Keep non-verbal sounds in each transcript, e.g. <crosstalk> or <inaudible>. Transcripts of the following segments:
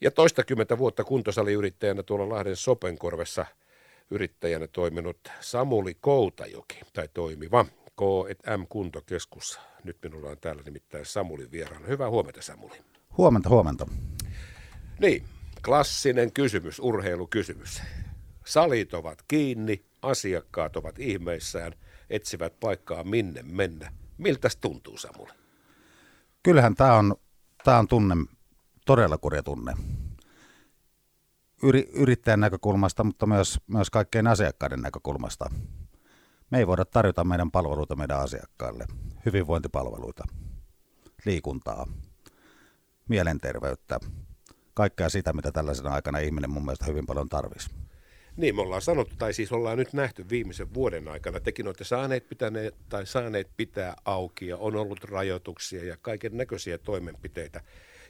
Ja toistakymmentä vuotta kuntosaliyrittäjänä tuolla Lahden Sopenkorvessa yrittäjänä toiminut Samuli Koutajoki, tai toimiva K&M Kuntokeskus. Nyt minulla on täällä nimittäin Samuli vieraana. Hyvää huomenta Samuli. Huomenta, huomenta. Niin, klassinen kysymys, urheilukysymys. Salit ovat kiinni, asiakkaat ovat ihmeissään, etsivät paikkaa minne mennä. Miltä tuntuu Samuli? Kyllähän tämä on, tämä on tunne, todella kurja tunne. Yri, yrittäjän näkökulmasta, mutta myös, myös kaikkien asiakkaiden näkökulmasta. Me ei voida tarjota meidän palveluita meidän asiakkaille. Hyvinvointipalveluita, liikuntaa, mielenterveyttä, kaikkea sitä, mitä tällaisena aikana ihminen mun mielestä hyvin paljon tarvisi. Niin, me ollaan sanottu, tai siis ollaan nyt nähty viimeisen vuoden aikana, tekin olette saaneet, pitäneet, tai saaneet pitää auki, ja on ollut rajoituksia ja kaiken näköisiä toimenpiteitä,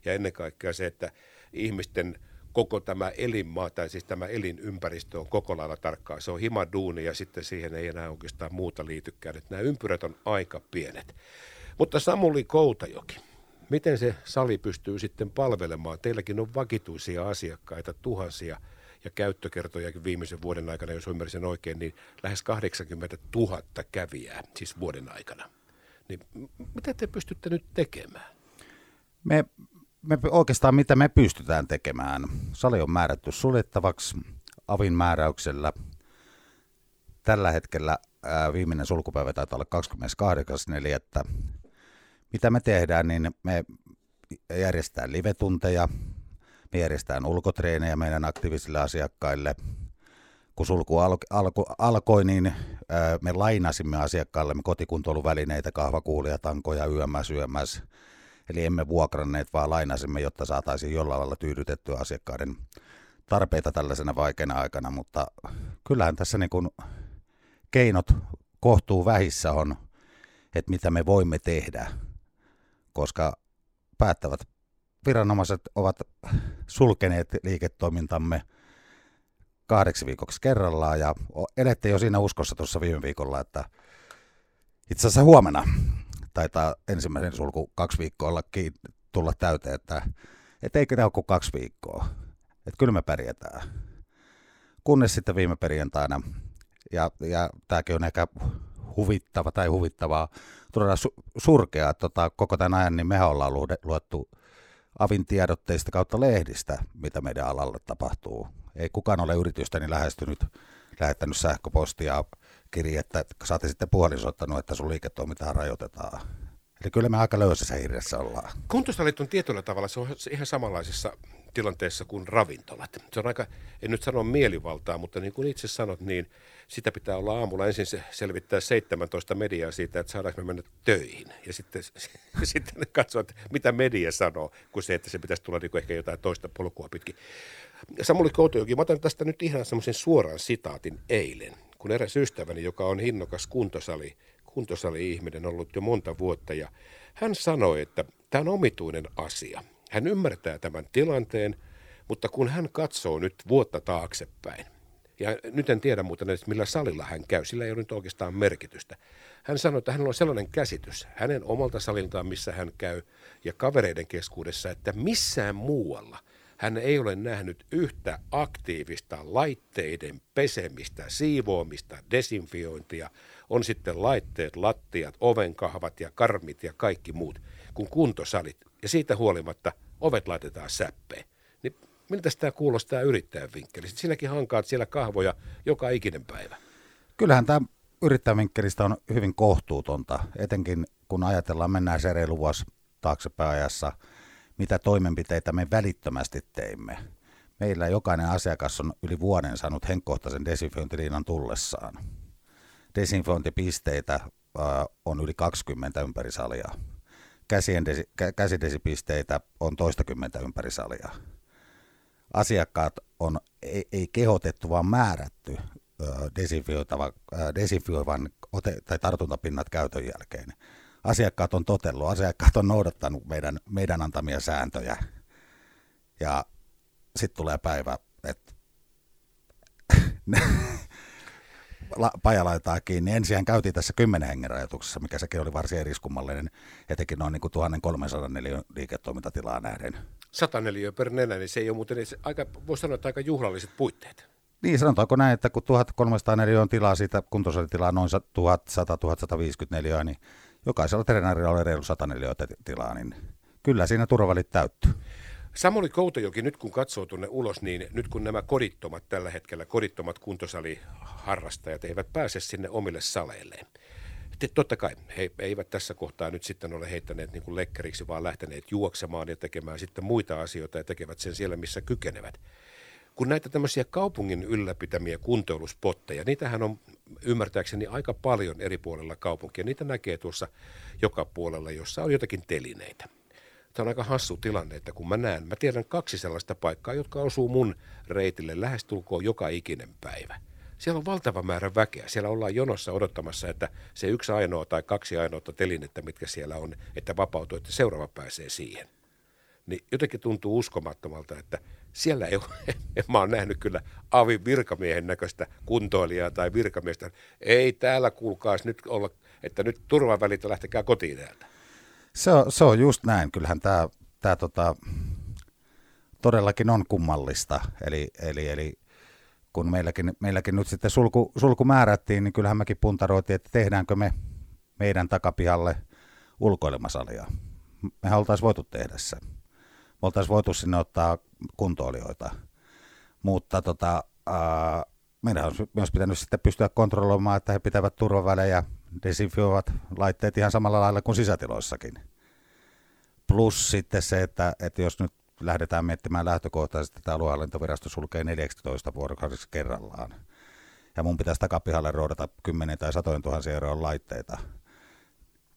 ja ennen kaikkea se, että ihmisten koko tämä elinmaa, tai siis tämä elinympäristö on koko lailla tarkkaa. Se on himaduuni ja sitten siihen ei enää oikeastaan muuta liitykään. Että nämä ympyrät on aika pienet. Mutta Samuli Koutajoki, miten se sali pystyy sitten palvelemaan? Teilläkin on vakituisia asiakkaita, tuhansia ja käyttökertojakin viimeisen vuoden aikana, jos ymmärsin oikein, niin lähes 80 000 kävijää siis vuoden aikana. Niin mitä te pystytte nyt tekemään? Me, me oikeastaan mitä me pystytään tekemään. Sali on määrätty suljettavaksi avin määräyksellä. Tällä hetkellä ää, viimeinen sulkupäivä taitaa olla 28.4. Mitä me tehdään, niin me järjestetään live-tunteja, me järjestetään ulkotreenejä meidän aktiivisille asiakkaille. Kun sulku al- alko- alkoi, niin ää, me lainasimme asiakkaillemme kotikuntoiluvälineitä, kahvakuulia, tankoja, yömäs, yömäs. Eli emme vuokranneet, vaan lainasimme, jotta saataisiin jollain lailla tyydytettyä asiakkaiden tarpeita tällaisena vaikeana aikana, mutta kyllähän tässä niin kuin keinot kohtuu vähissä on, että mitä me voimme tehdä, koska päättävät viranomaiset ovat sulkeneet liiketoimintamme kahdeksi viikoksi kerrallaan. Ja elette jo siinä uskossa tuossa viime viikolla, että itse asiassa huomenna taitaa ensimmäisen sulku kaksi viikkoa ollakin tulla täyteen, että, että eikö ne ole kuin kaksi viikkoa. Että kyllä me pärjätään. Kunnes sitten viime perjantaina, ja, ja tämäkin on ehkä huvittava tai huvittavaa, todella su- surkea tota, koko tämän ajan, niin mehän ollaan luettu avin tiedotteista kautta lehdistä, mitä meidän alalle tapahtuu. Ei kukaan ole yritystäni lähestynyt, lähettänyt sähköpostia kirjettä, että saatte sitten puolisoittanut, että sun liiketoimintaa rajoitetaan. Eli kyllä me aika löysässä hirressä ollaan. Kuntosalit on tietyllä tavalla, se on ihan samanlaisessa tilanteessa kuin ravintolat. Se on aika, en nyt sano mielivaltaa, mutta niin kuin itse sanot, niin sitä pitää olla aamulla ensin se selvittää 17 mediaa siitä, että saadaanko me mennä töihin. Ja sitten, <laughs> sitten katsoa, että mitä media sanoo, kuin se, että se pitäisi tulla niin ehkä jotain toista polkua pitkin. Samuli Koutojoki, mä otan tästä nyt ihan semmoisen suoran sitaatin eilen, kun eräs ystäväni, joka on hinnokas kuntosali, kuntosali-ihminen ollut jo monta vuotta, ja hän sanoi, että tämä on omituinen asia. Hän ymmärtää tämän tilanteen, mutta kun hän katsoo nyt vuotta taaksepäin, ja nyt en tiedä muuten edes millä salilla hän käy, sillä ei ole nyt oikeastaan merkitystä. Hän sanoi, että hänellä on sellainen käsitys hänen omalta saliltaan, missä hän käy, ja kavereiden keskuudessa, että missään muualla hän ei ole nähnyt yhtä aktiivista laitteiden pesemistä, siivoamista, desinfiointia, on sitten laitteet, lattiat, ovenkahvat ja karmit ja kaikki muut, kuin kuntosalit. Ja siitä huolimatta ovet laitetaan säppeen. Niin miltä tämä kuulostaa yrittäjän vinkkelistä? Sinäkin hankaat siellä kahvoja joka ikinen päivä. Kyllähän tämä yrittäjän vinkkelistä on hyvin kohtuutonta, etenkin kun ajatellaan, mennään se reilu vuosi taaksepäin ajassa, mitä toimenpiteitä me välittömästi teimme. Meillä jokainen asiakas on yli vuoden saanut henkkohtaisen desinfiointiliinan tullessaan. Desinfiointipisteitä on yli 20 ympäri salia. Käsidesipisteitä on toistakymmentä ympäri salia asiakkaat on ei, ei kehotettu, vaan määrätty desinfioivan tai tartuntapinnat käytön jälkeen. Asiakkaat on totellut, asiakkaat on noudattanut meidän, meidän antamia sääntöjä. Ja sitten tulee päivä, että <laughs> la, pajalaitaa kiinni. Ensin käytiin tässä 10 hengen rajoituksessa, mikä sekin oli varsin eriskummallinen, etenkin noin niin kuin 1300 neliön liiketoimintatilaa nähden. 100 neliöä per nenä, niin se ei ole muuten, se aika, voisi sanoa, että aika juhlalliset puitteet. Niin, sanotaanko näin, että kun 1300 neliöä on tilaa, siitä kuntosalitilaa noin 1100-1150 neliöä, niin jokaisella treenarilla oli reilu 100 neliöä tilaa, niin kyllä siinä turvavälit täyttyy. Samuli Koutojoki, nyt kun katsoo tuonne ulos, niin nyt kun nämä kodittomat tällä hetkellä, kodittomat kuntosaliharrastajat eivät pääse sinne omille saleilleen. Totta kai he eivät tässä kohtaa nyt sitten ole heittäneet niin kuin lekkeriksi, vaan lähteneet juoksemaan ja tekemään sitten muita asioita ja tekevät sen siellä, missä kykenevät. Kun näitä tämmöisiä kaupungin ylläpitämiä kuntoiluspotteja, niitähän on ymmärtääkseni aika paljon eri puolilla kaupunkia. Niitä näkee tuossa joka puolella, jossa on jotakin telineitä Tämä on aika hassu tilanne, että kun mä näen, mä tiedän kaksi sellaista paikkaa, jotka osuu mun reitille lähestulkoon joka ikinen päivä. Siellä on valtava määrä väkeä. Siellä ollaan jonossa odottamassa, että se yksi ainoa tai kaksi ainoa telinettä, mitkä siellä on, että vapautuu, että seuraava pääsee siihen. Niin jotenkin tuntuu uskomattomalta, että siellä ei ole, <laughs> mä oon nähnyt kyllä avin virkamiehen näköistä kuntoilijaa tai virkamiestä. Ei täällä kuulkaas nyt olla, että nyt turvavälit lähtekää kotiin täältä. Se on, se on just näin. Kyllähän tämä tää tota, todellakin on kummallista. Eli, eli, eli kun meilläkin, meilläkin nyt sitten sulku, sulku määrättiin, niin kyllähän mekin puntaroitiin, että tehdäänkö me meidän takapihalle ulkoilmasalia. Me oltaisiin voitu tehdä se. Me oltaisiin voitu sinne ottaa kuntoilijoita. Mutta tota, ää, meidän on myös pitänyt sitten pystyä kontrolloimaan, että he pitävät turvavälejä desinfioivat laitteet ihan samalla lailla kuin sisätiloissakin. Plus sitten se, että, että jos nyt lähdetään miettimään lähtökohtaisesti, että aluehallintovirasto sulkee 14 vuorokaudeksi kerrallaan, ja mun pitäisi takapihalle roodata 10 tai satojen tuhansia euroa laitteita,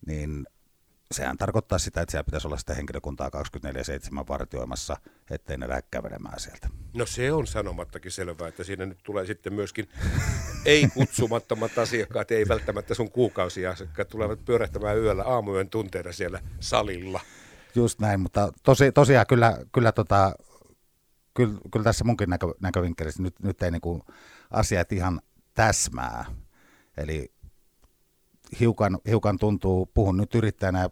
niin sehän tarkoittaa sitä, että siellä pitäisi olla sitä henkilökuntaa 24-7 vartioimassa, ettei ne lähde kävelemään sieltä. No se on sanomattakin selvää, että siinä nyt tulee sitten myöskin <laughs> ei-kutsumattomat asiakkaat, ei välttämättä sun kuukausiasiakkaat, tulevat pyörähtämään yöllä aamuyön tunteina siellä salilla. Just näin, mutta tosi, tosiaan kyllä, kyllä, tota, kyllä, kyllä tässä munkin näkö, näkövinkkelissä nyt, nyt ei niinku asiat ihan täsmää. Eli hiukan, hiukan tuntuu, puhun nyt yrittäjänä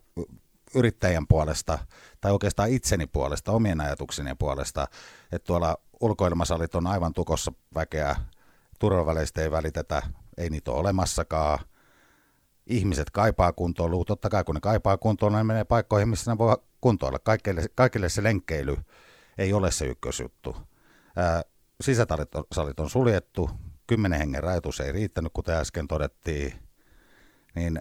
yrittäjän puolesta, tai oikeastaan itseni puolesta, omien ajatukseni puolesta, että tuolla ulkoilmasalit on aivan tukossa väkeä, turvaväleistä ei välitetä, ei niitä ole olemassakaan. Ihmiset kaipaa kuntoilua, totta kai kun ne kaipaa kuntoilua, ne menee paikkoihin, missä ne voi kuntoilla. Kaikille, kaikille se lenkkeily ei ole se ykkösjuttu. Ää, sisäsalit on suljettu, kymmenen hengen rajoitus ei riittänyt, kuten äsken todettiin niin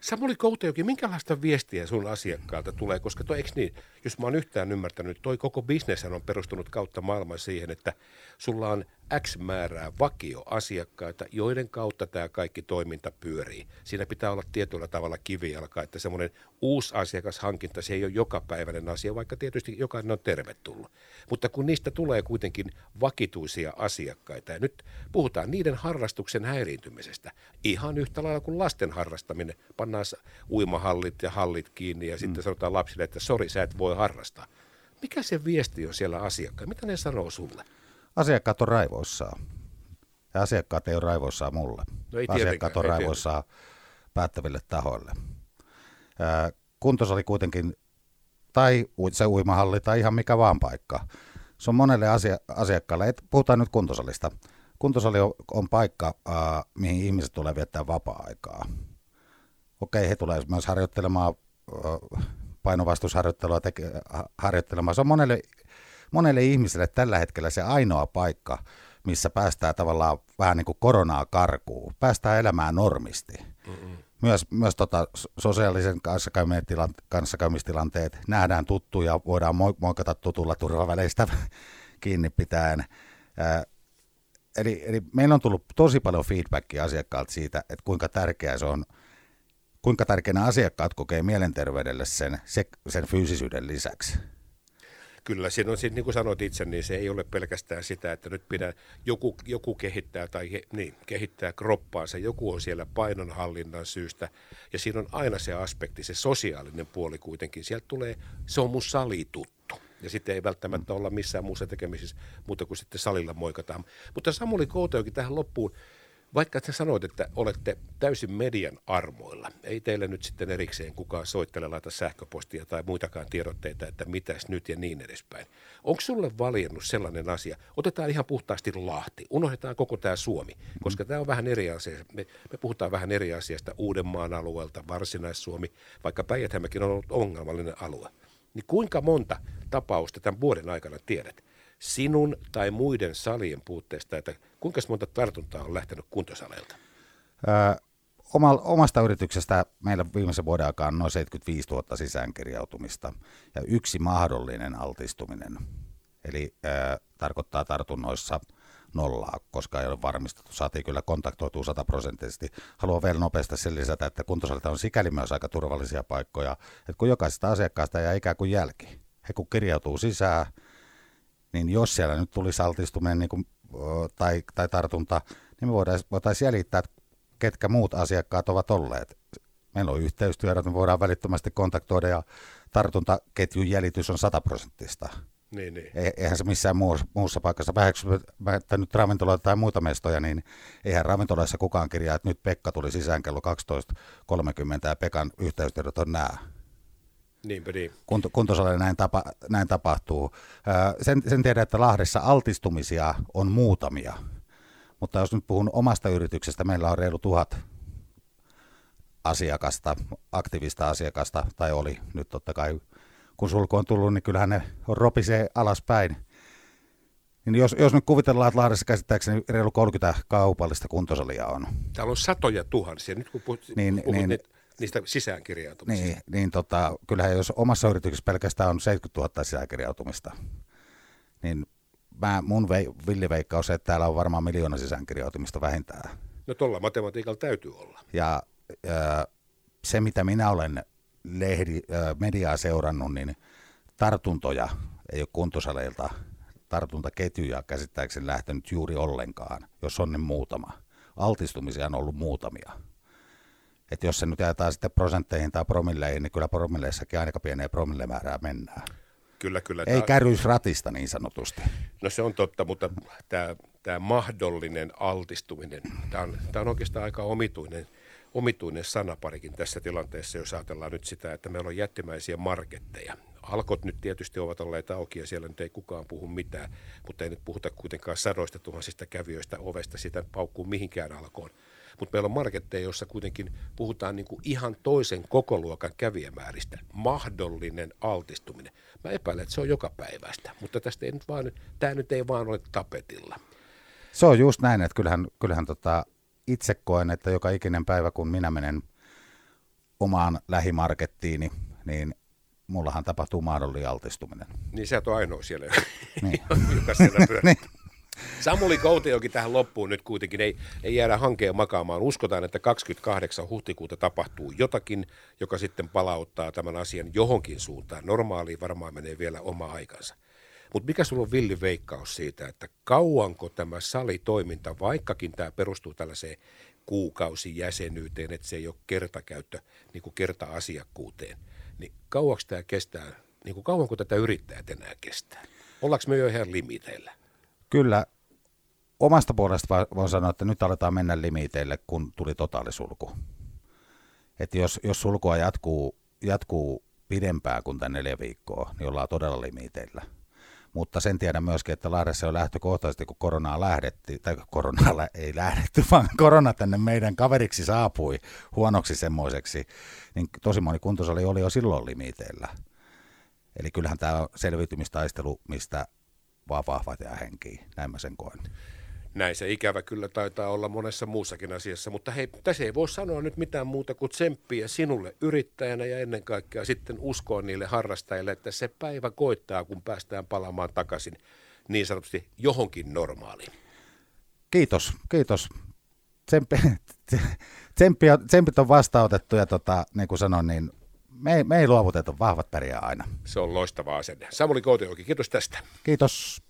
Samuli Koutejoki, minkälaista viestiä sun asiakkaalta tulee, koska toi, eikö niin, jos mä oon yhtään ymmärtänyt, toi koko bisnes on perustunut kautta maailman siihen, että sulla on X määrää vakioasiakkaita, joiden kautta tämä kaikki toiminta pyörii. Siinä pitää olla tietyllä tavalla kivijalka, että semmoinen uusi asiakashankinta, se ei ole jokapäiväinen asia, vaikka tietysti jokainen on tervetullut. Mutta kun niistä tulee kuitenkin vakituisia asiakkaita, ja nyt puhutaan niiden harrastuksen häiriintymisestä, ihan yhtä lailla kuin lasten harrastaminen, pannaan uimahallit ja hallit kiinni, ja mm. sitten sanotaan lapsille, että sori, sä et voi harrastaa. Mikä se viesti on siellä asiakkaan? Mitä ne sanoo sulle? Asiakkaat on raivoissaan. Ja asiakkaat ei ole raivoissaan mulle. No ei asiakkaat on raivoissaan päättäville tahoille. Kuntosali kuitenkin, tai se uimahalli tai ihan mikä vaan paikka. Se on monelle asia, asiakkaalle, et, puhutaan nyt kuntosalista. Kuntosali on, on paikka, äh, mihin ihmiset tulee viettää vapaa-aikaa. Okei, he tulevat myös harjoittelemaan painovastusharjoittelua teke, harjoittelemaan. Se on monelle monelle ihmiselle tällä hetkellä se ainoa paikka, missä päästään tavallaan vähän niin kuin koronaa karkuun, päästään elämään normisti. Mm-mm. Myös, myös tota sosiaalisen kanssakäymistilanteet nähdään tuttuja, voidaan moikata tutulla turvaväleistä <laughs> kiinni pitäen. eli, eli meillä on tullut tosi paljon feedbackia asiakkaalta siitä, että kuinka tärkeää se on, kuinka tärkeänä asiakkaat kokee mielenterveydelle sen, sen fyysisyyden lisäksi kyllä siinä on, niin kuin sanoit itse, niin se ei ole pelkästään sitä, että nyt pidä, joku, joku kehittää tai niin, kehittää kroppaansa, joku on siellä painonhallinnan syystä ja siinä on aina se aspekti, se sosiaalinen puoli kuitenkin. Sieltä tulee, se on mun salituttu. Ja sitten ei välttämättä olla missään muussa tekemisissä muuta kuin sitten salilla moikataan. Mutta Samuli Kouteokin tähän loppuun vaikka sä sanoit, että olette täysin median armoilla, ei teille nyt sitten erikseen kukaan soittele, laita sähköpostia tai muitakaan tiedotteita, että mitäs nyt ja niin edespäin. Onko sulle valjennut sellainen asia? Otetaan ihan puhtaasti Lahti, unohdetaan koko tämä Suomi, koska tämä on vähän eri asia. Me, me puhutaan vähän eri asiasta Uudenmaan alueelta, Varsinais-Suomi, vaikka päijät on ollut ongelmallinen alue. Niin kuinka monta tapausta tämän vuoden aikana tiedät? Sinun tai muiden salien puutteesta, että kuinka monta tartuntaa on lähtenyt kuntosaleilta? Öö, omasta yrityksestä meillä viimeisen vuoden aikaa on noin 75 000 sisäänkirjautumista ja yksi mahdollinen altistuminen. Eli öö, tarkoittaa tartunnoissa nollaa, koska ei ole varmistettu. Saatiin kyllä kontaktoitua sataprosenttisesti. Haluan vielä nopeasti sen lisätä, että kuntosalit on sikäli myös aika turvallisia paikkoja, että kun jokaisesta asiakkaasta jää ikään kuin jälki. He kun kirjautuu sisään, niin jos siellä nyt tulisi altistuminen niin kuin, tai, tai tartunta, niin me voitaisiin voitais jäljittää, että ketkä muut asiakkaat ovat olleet. Meillä on yhteystyötä, me voidaan välittömästi kontaktoida ja tartuntaketjun jäljitys on sataprosenttista. Niin, niin. Eihän se missään muussa, muussa paikassa, väheksymättä nyt ravintoloita tai muita mestoja, niin eihän ravintoloissa kukaan kirjaa, että nyt Pekka tuli sisään kello 12.30 ja Pekan yhteystiedot on nämä. Niinpä niin. Kunto, kuntosalilla näin, tapa, näin tapahtuu. Sen, sen tiedän, että Lahdessa altistumisia on muutamia, mutta jos nyt puhun omasta yrityksestä, meillä on reilu tuhat asiakasta, aktiivista asiakasta, tai oli nyt totta kai, kun sulku on tullut, niin kyllähän ne ropisee alaspäin. Niin jos, jos nyt kuvitellaan, että Lahdessa käsittääkseni reilu 30 kaupallista kuntosalia on. Täällä on satoja tuhansia. Nyt kun puhut, niin, puhut niin, niistä sisäänkirjautumista. Niin, niin tota, kyllähän jos omassa yrityksessä pelkästään on 70 000 sisäänkirjautumista, niin mä, mun vei, villiveikka on se, että täällä on varmaan miljoona sisäänkirjautumista vähintään. No tuolla matematiikalla täytyy olla. Ja äh, se, mitä minä olen lehdi, äh, mediaa seurannut, niin tartuntoja ei ole kuntosaleilta, tartuntaketjuja käsittääkseni lähtenyt juuri ollenkaan, jos on niin muutama. Altistumisia on ollut muutamia että jos se nyt jaetaan sitten prosentteihin tai promilleihin, niin kyllä promilleissakin aika pieneen promillemäärää mennään. Kyllä, kyllä. Ei tämä... käryys ratista niin sanotusti. No se on totta, mutta tämä, tämä mahdollinen altistuminen, tämä on, tämä on oikeastaan aika omituinen, omituinen sanaparikin tässä tilanteessa, jos ajatellaan nyt sitä, että meillä on jättimäisiä marketteja. Alkot nyt tietysti ovat olleet auki ja siellä nyt ei kukaan puhu mitään, mutta ei nyt puhuta kuitenkaan sadoista tuhansista kävijöistä ovesta sitä paukkuu mihinkään alkoon mutta meillä on marketteja, joissa kuitenkin puhutaan niin kuin ihan toisen kokoluokan kävijämääristä. Mahdollinen altistuminen. Mä epäilen, että se on joka päivästä, mutta tästä ei nyt vaan, tämä nyt ei vaan ole tapetilla. Se on just näin, että kyllähän, kyllähän tota, itse koen, että joka ikinen päivä, kun minä menen omaan lähimarkettiini, niin mullahan tapahtuu mahdollinen altistuminen. Niin sä et ole ainoa siellä, niin. <laughs> joka siellä pyörii. <laughs> Samuli Koutejoki tähän loppuun nyt kuitenkin ei, ei jäädä hankeen makaamaan. Uskotaan, että 28. huhtikuuta tapahtuu jotakin, joka sitten palauttaa tämän asian johonkin suuntaan. Normaaliin varmaan menee vielä oma aikansa. Mutta mikä sulla on villi veikkaus siitä, että kauanko tämä salitoiminta, vaikkakin tämä perustuu tällaiseen kuukausijäsenyyteen, että se ei ole kertakäyttö, niin kuin kerta-asiakkuuteen, niin kauaksi tämä kestää, niin kuin kauanko tätä yrittäjät enää kestää? Ollaanko me jo ihan limiteillä? Kyllä omasta puolesta voin sanoa, että nyt aletaan mennä limiteille, kun tuli totaalisulku. Että jos, jos sulkua jatkuu, jatkuu pidempään kuin tämän neljä viikkoa, niin ollaan todella limiteillä. Mutta sen tiedän myöskin, että Lahdessa on lähtökohtaisesti, kun koronaa lähdetti, tai koronaa ei lähdetty, <laughs> vaan korona tänne meidän kaveriksi saapui huonoksi semmoiseksi, niin tosi moni kuntosali oli jo silloin limiteillä. Eli kyllähän tämä selviytymistaistelu, mistä vaan vahvat ja henkiä, näin mä sen koen. Näin se ikävä kyllä taitaa olla monessa muussakin asiassa, mutta hei, tässä ei voi sanoa nyt mitään muuta kuin tsemppiä sinulle yrittäjänä ja ennen kaikkea sitten uskoa niille harrastajille, että se päivä koittaa, kun päästään palaamaan takaisin niin sanotusti johonkin normaaliin. Kiitos, kiitos. Tsemppi, <laughs> tsemppi, tsempit on vastaanotettu ja tota, niin kuin sanoin, niin me, me ei luovuteta, vahvat pärjää aina. Se on loistava asenne. Samuli Koutejoki, kiitos tästä. Kiitos.